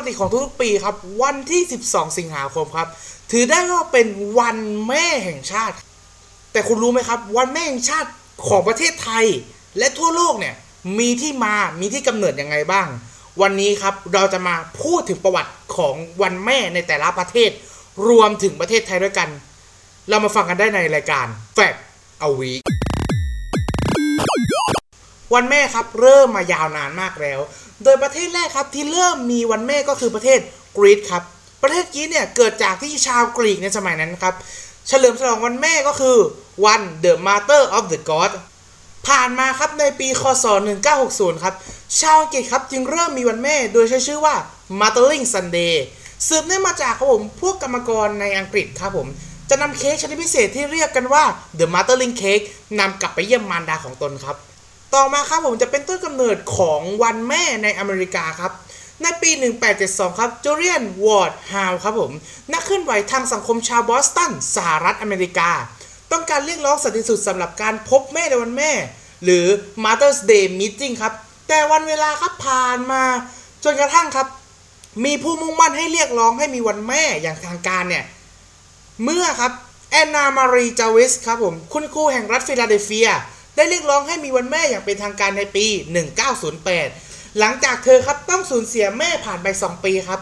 กติของทุกๆปีครับ วันที่ 12 สิงหาคมครับ ถือได้ว่าเป็นวันแม่แห่งชาติ แต่คุณรู้ไหมครับ วันแม่แห่งชาติของประเทศไทย และทั่วโลกเนี่ยมีที่มา มีที่กำเนิดยังไงบ้าง วันนี้ครับเราจะมาพูดถึงประวัติของวันแม่ในแต่ละประเทศ รวมถึงประเทศไทยด้วยกัน เรามาฟังกันได้ในรายการ Fact a Week วันแม่ครับเริ่มมายาวนานมากแล้ว โดยประเทศแรกครับที่เริ่มมีวันแม่ก็คือประเทศกรีซครับ ประเทศกรีซเนี่ยเกิดจากที่ชาวกรีกในสมัยนั้นครับ เฉลิมฉลองวันแม่ก็คือวัน The Mother of the God ผ่านมาครับในปีคศ 1960 ครับ ชาวอังกฤษครับจึงเริ่มมีวันแม่โดยใช้ชื่อว่า Mothering Sunday สืบเนื่องมาจากครับผมพวกกรรมกรในอังกฤษครับผมจะนำเค้กชนิดพิเศษที่เรียกกันว่า The Mothering Cake นำกลับไปเยี่ยมมารดาของตนครับ ต่อมาครับผมจะเป็นต้นกำเนิดของวันแม่ในอเมริกาครับ ในปี 1872 ครับจูเลียนวอร์ดฮาวครับผม นักเคลื่อนไหวทางสังคมชาวบอสตันสหรัฐอเมริกา ต้องการเรียกร้องสันติสุขสำหรับการพบแม่ในวันแม่ หรือ Mother's Day Meeting ครับ แต่วันเวลาครับผ่านมา จนกระทั่งครับ มีผู้มุ่งมั่นให้เรียกร้องให้มีวันแม่อย่างทางการเนี่ย เมื่อครับแอนนามารีจาวิสครับผม คุณครูแห่งรัฐฟิลาเดลเฟีย ได้เรียกร้องให้มีวันแม่อย่างเป็นทางการในปี 1908 หลังจากเธอครับต้องสูญเสียแม่ผ่านไป 2 ปีครับ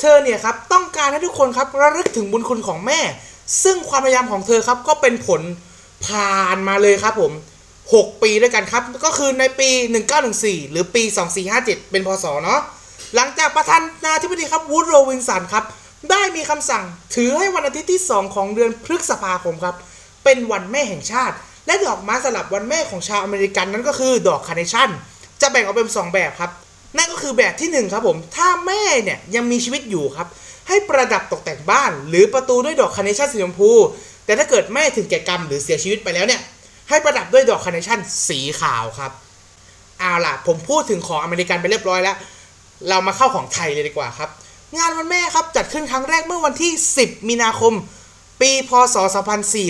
เธอเนี่ยครับต้องการให้ทุกคนครับระลึกถึงบุญคุณของแม่ ซึ่งความพยายามของเธอครับก็เป็นผลผ่านมาเลยครับผม 6 ปีด้วยกันครับ ก็คือในปี 1914 หรือปี 2457 เป็นพศเนาะ หลังจากประธานาธิบดีครับวูดโรว์ วิลสันครับได้มีคำสั่งถือให้วันอาทิตย์ที่ 2 ของเดือนพฤษภาคมครับ เป็นวันแม่แห่งชาติ และดอกไม้สำหรับวันแม่ของชาวอเมริกันนั่นก็คือดอกคาร์เนชั่น จะแบ่งออกเป็น 2 แบบครับ นั่นก็คือแบบที่ 1 ครับผม ถ้าแม่เนี่ยยังมีชีวิตอยู่ครับ ให้ประดับตกแต่งบ้าน หรือประตูด้วยดอกคาร์เนชั่นสีชมพู แต่ถ้าเกิดแม่ถึงแก่กรรมหรือเสียชีวิตไปแล้วเนี่ย ให้ประดับด้วยดอกคาร์เนชั่นสีขาวครับ เอาล่ะ ผมพูดถึงของอเมริกันไปเรียบร้อยแล้ว เรามาเข้าของไทยเลยดีกว่าครับ งานวันแม่ครับจัดขึ้นครั้งแรกเมื่อวันที่ 10 มีนาคม ปีพศ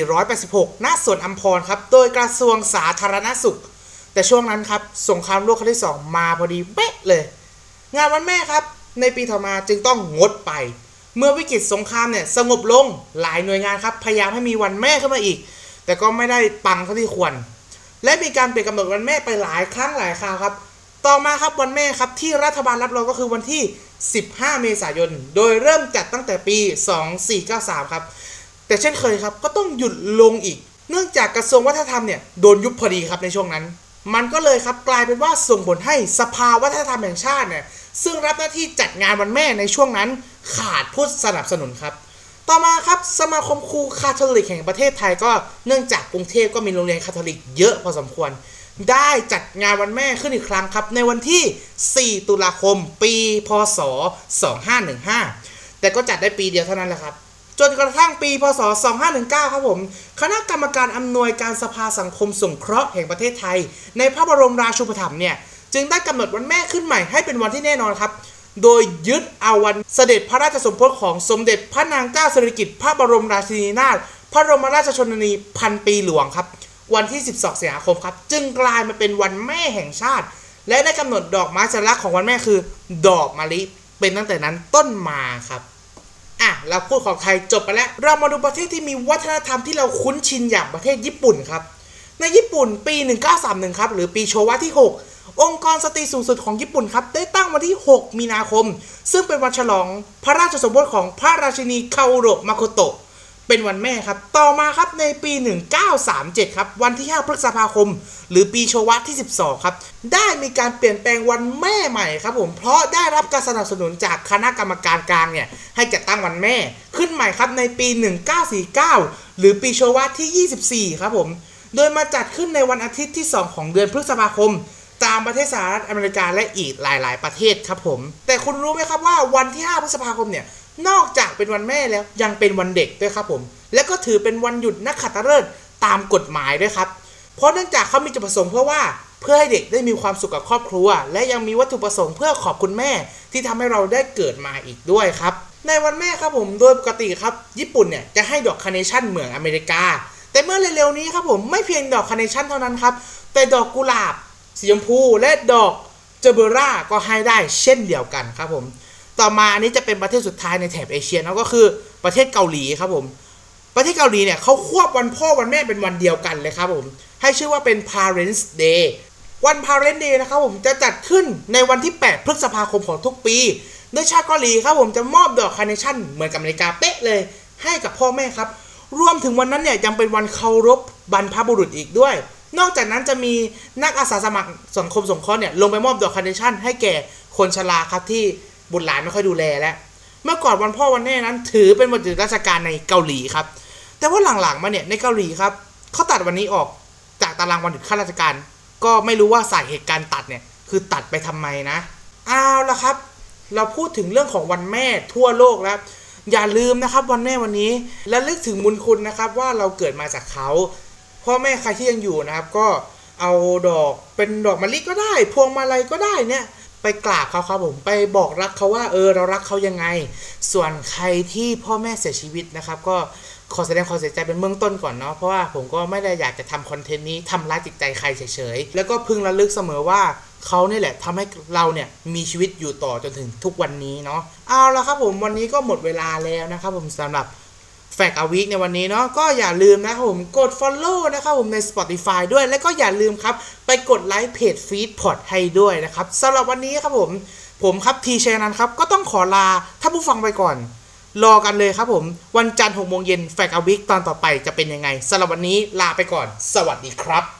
2486 ณ สวนอัมพรครับ โดยกระทรวงสาธารณสุข แต่ช่วงนั้นครับ สงครามโลกครั้งที่ 2 มาพอดีเป๊ะเลย งานวันแม่ครับ ในปีต่อมาจึงต้องงดไป เมื่อวิกฤตสงครามเนี่ยสงบลง หลายหน่วยงานครับ พยายามให้มีวันแม่ขึ้นมาอีก แต่ก็ไม่ได้ปังเท่าที่ควร และมีการเปลี่ยนกำหนดวันแม่ไปหลายครั้งหลายคราวครับ ต่อมาครับวันแม่ครับที่รัฐบาลรับรองก็คือวันที่ 15 เมษายน โดยเริ่มจัดตั้งแต่ปี 2493 ครับ แต่เช่นเคยครับก็ต้องหยุดลงอีก เนื่องจากกระทรวงวัฒนธรรมเนี่ยโดนยุบพอดีครับในช่วงนั้น มันก็เลยครับกลายเป็นว่าส่งผลให้สภาวัฒนธรรมแห่งชาติเนี่ยซึ่งรับหน้าที่จัดงานวันแม่ในช่วงนั้นขาดผู้สนับสนุนครับ ต่อมาครับสมาคมครูคาทอลิกแห่งประเทศไทยก็เนื่องจากกรุงเทพก็มีโรงเรียนคาทอลิกเยอะพอสมควร ได้จัดงานวันแม่ขึ้นอีกครั้งครับ ในวันที่ 4 ตุลาคม ปี พศ 2515 แต่ก็จัดได้ปีเดียวเท่านั้นแหละครับ จนกระทั่งปี พศ 2519 ครับผม คณะกรรมการอำนวยการสภาสังคมสงเคราะห์แห่งประเทศไทย ในพระบรมราชูปถัมภ์เนี่ย จึงได้กำหนดวันแม่ขึ้นใหม่ให้เป็นวันที่แน่นอนครับ โดยยึดเอาวันเสด็จพระราชสมภพของสมเด็จพระนางเจ้าสิริกิติ์พระบรมราชินีนาถ พระบรมราชชนนีพันปีหลวงครับ วันที่ 12 สิงหาคมครับ จึงกลายมาเป็นวันแม่แห่งชาติ และได้กำหนดดอกไม้สัญลักษณ์ของวันแม่คือ ดอกมะลิ เป็นตั้งแต่นั้นต้นมาครับ เราพูดของไทยจบไปแล้ว เรามาดูประเทศที่มีวัฒนธรรมที่เราคุ้นชินอย่างประเทศญี่ปุ่นครับ ในญี่ปุ่นปี 1931 ครับ หรือปีโชวะที่ 6 องค์กรสตรีสูงสุดของญี่ปุ่นครับ ได้ตั้งวันที่ 6 มีนาคม ซึ่งเป็นวันฉลองพระราชสมภพของพระราชินีคาโอโรมาโคโตะ เป็นวันแม่ครับ ต่อมาครับในปี 1937 ครับ วันที่ 5 พฤษภาคม หรือปีโชวะที่ 12 ครับ ได้มีการเปลี่ยนแปลงวันแม่ใหม่ครับผม เพราะได้รับการสนับสนุนจากคณะกรรมการกลางเนี่ย ให้จัดตั้งวันแม่ ขึ้นใหม่ครับในปี 1949 หรือปีโชวะที่ 24 ครับผม โดยมาจัดขึ้นในวันอาทิตย์ที่ 2 ของเดือนพฤษภาคม ตามประเทศสหรัฐอเมริกาและอีกหลาย ๆ ประเทศครับผม แต่คุณรู้ไหมครับว่าวันที่ 5 พฤษภาคมเนี่ย นอกจากเป็นวันแม่แล้วยังเป็นวันเด็กด้วยครับผม และก็ถือเป็นวันหยุดนักขัตฤกษ์ตามกฎหมายด้วยครับ เพราะเนื่องจากเขามีจุดประสงค์เพื่อว่าเพื่อให้เด็กได้มีความสุขกับครอบครัว และยังมีวัตถุประสงค์เพื่อขอบคุณแม่ที่ทำให้เราได้เกิดมาอีกด้วยครับ ในวันแม่ครับผมโดยปกติครับ ญี่ปุ่นเนี่ยจะให้ดอกคาร์เนชั่นเหมือนอเมริกา แต่เมื่อเร็วๆนี้ครับผมไม่เพียงดอกคาร์เนชั่นเท่านั้นครับแต่ดอกกุหลาบสีชมพูและดอกเจเบอร่าก็ให้ได้เช่นเดียวกันครับผม ต่อมาอันนี้จะเป็นประเทศสุดท้ายในแถบเอเชียนะก็คือประเทศเกาหลีครับผม ประเทศเกาหลีเนี่ยเขาควบวันพ่อวันแม่เป็นวันเดียวกันเลยครับผม ให้ชื่อว่าเป็น Parents Day วัน Parents Day นะครับผมจะจัดขึ้นในวันที่ 8 พฤษภาคมของทุกปีโดยชาวเกาหลีครับผมจะมอบดอกคาร์เนชั่นเหมือนกับอเมริกาเป๊ะเลย ให้กับพ่อแม่ครับ รวมถึงวันนั้นเนี่ยยังเป็นวันเคารพบรรพบุรุษอีกด้วย นอกจากนั้นจะมีนักอาสาสมัครสังคมสงเคราะห์เนี่ยลงไปมอบดอกคาร์เนชั่นให้แก่คนชราครับที่ บุตรหลานไม่ค่อยดูแลแล้ว เมื่อก่อนวันพ่อวันแม่นั้น ถือเป็นวันหยุดราชการในเกาหลีครับ แต่ว่าหลังๆมาเนี่ยในเกาหลีครับเขาตัดวันนี้ออกจากตารางวันหยุดข้าราชการ ก็ไม่รู้ว่าสาเหตุการตัดเนี่ยคือตัดไปทำไมนะเอาละครับ เราพูดถึงเรื่องของวันแม่ทั่วโลกแล้ว อย่าลืมนะครับวันแม่วันนี้ และลึกถึงบุญคุณนะครับว่าเราเกิดมาจากเขาพ่อแม่ใครที่ยังอยู่นะครับก็เอาดอกเป็นดอกมะลิก็ได้ พวงมาลัยก็ได้เนี่ย ไปกราบเขาครับผมไปบอกรักเขาว่าเออเรารักเขายังไง ส่วนใครที่พ่อแม่เสียชีวิตนะครับ ก็ขอแสดงความเสียใจเป็นเบื้องต้นก่อนเนาะเพราะว่าผมก็ไม่ได้อยากจะทำคอนเทนต์นี้ทำร้ายจิตใจใครเฉยๆแล้วก็พึงระลึกเสมอว่าเขาเนี่ยแหละทำให้เราเนี่ยมีชีวิตอยู่ต่อจนถึงทุกวันนี้เนาะเอาละครับผมวันนี้ก็หมดเวลาแล้วนะครับผมสำหรับ แฟกอวิกในวันนี้เนาะก็อย่าลืมนะครับผมกด Follow นะครับผมใน Spotify ด้วยและก็อย่าลืมครับ ไปกดไลค์เพจฟีดพอดให้ด้วยนะครับสำหรับวันนี้ครับผม ผมครับทีเชนันครับ ก็ต้องขอลาท่านผู้ฟังไปก่อน รอกันเลยครับผม วันจันทร์หกโมงเย็นแฟกอวิกตอนต่อไปจะเป็นยังไงสำหรับวันนี้ลาไปก่อน สวัสดีครับ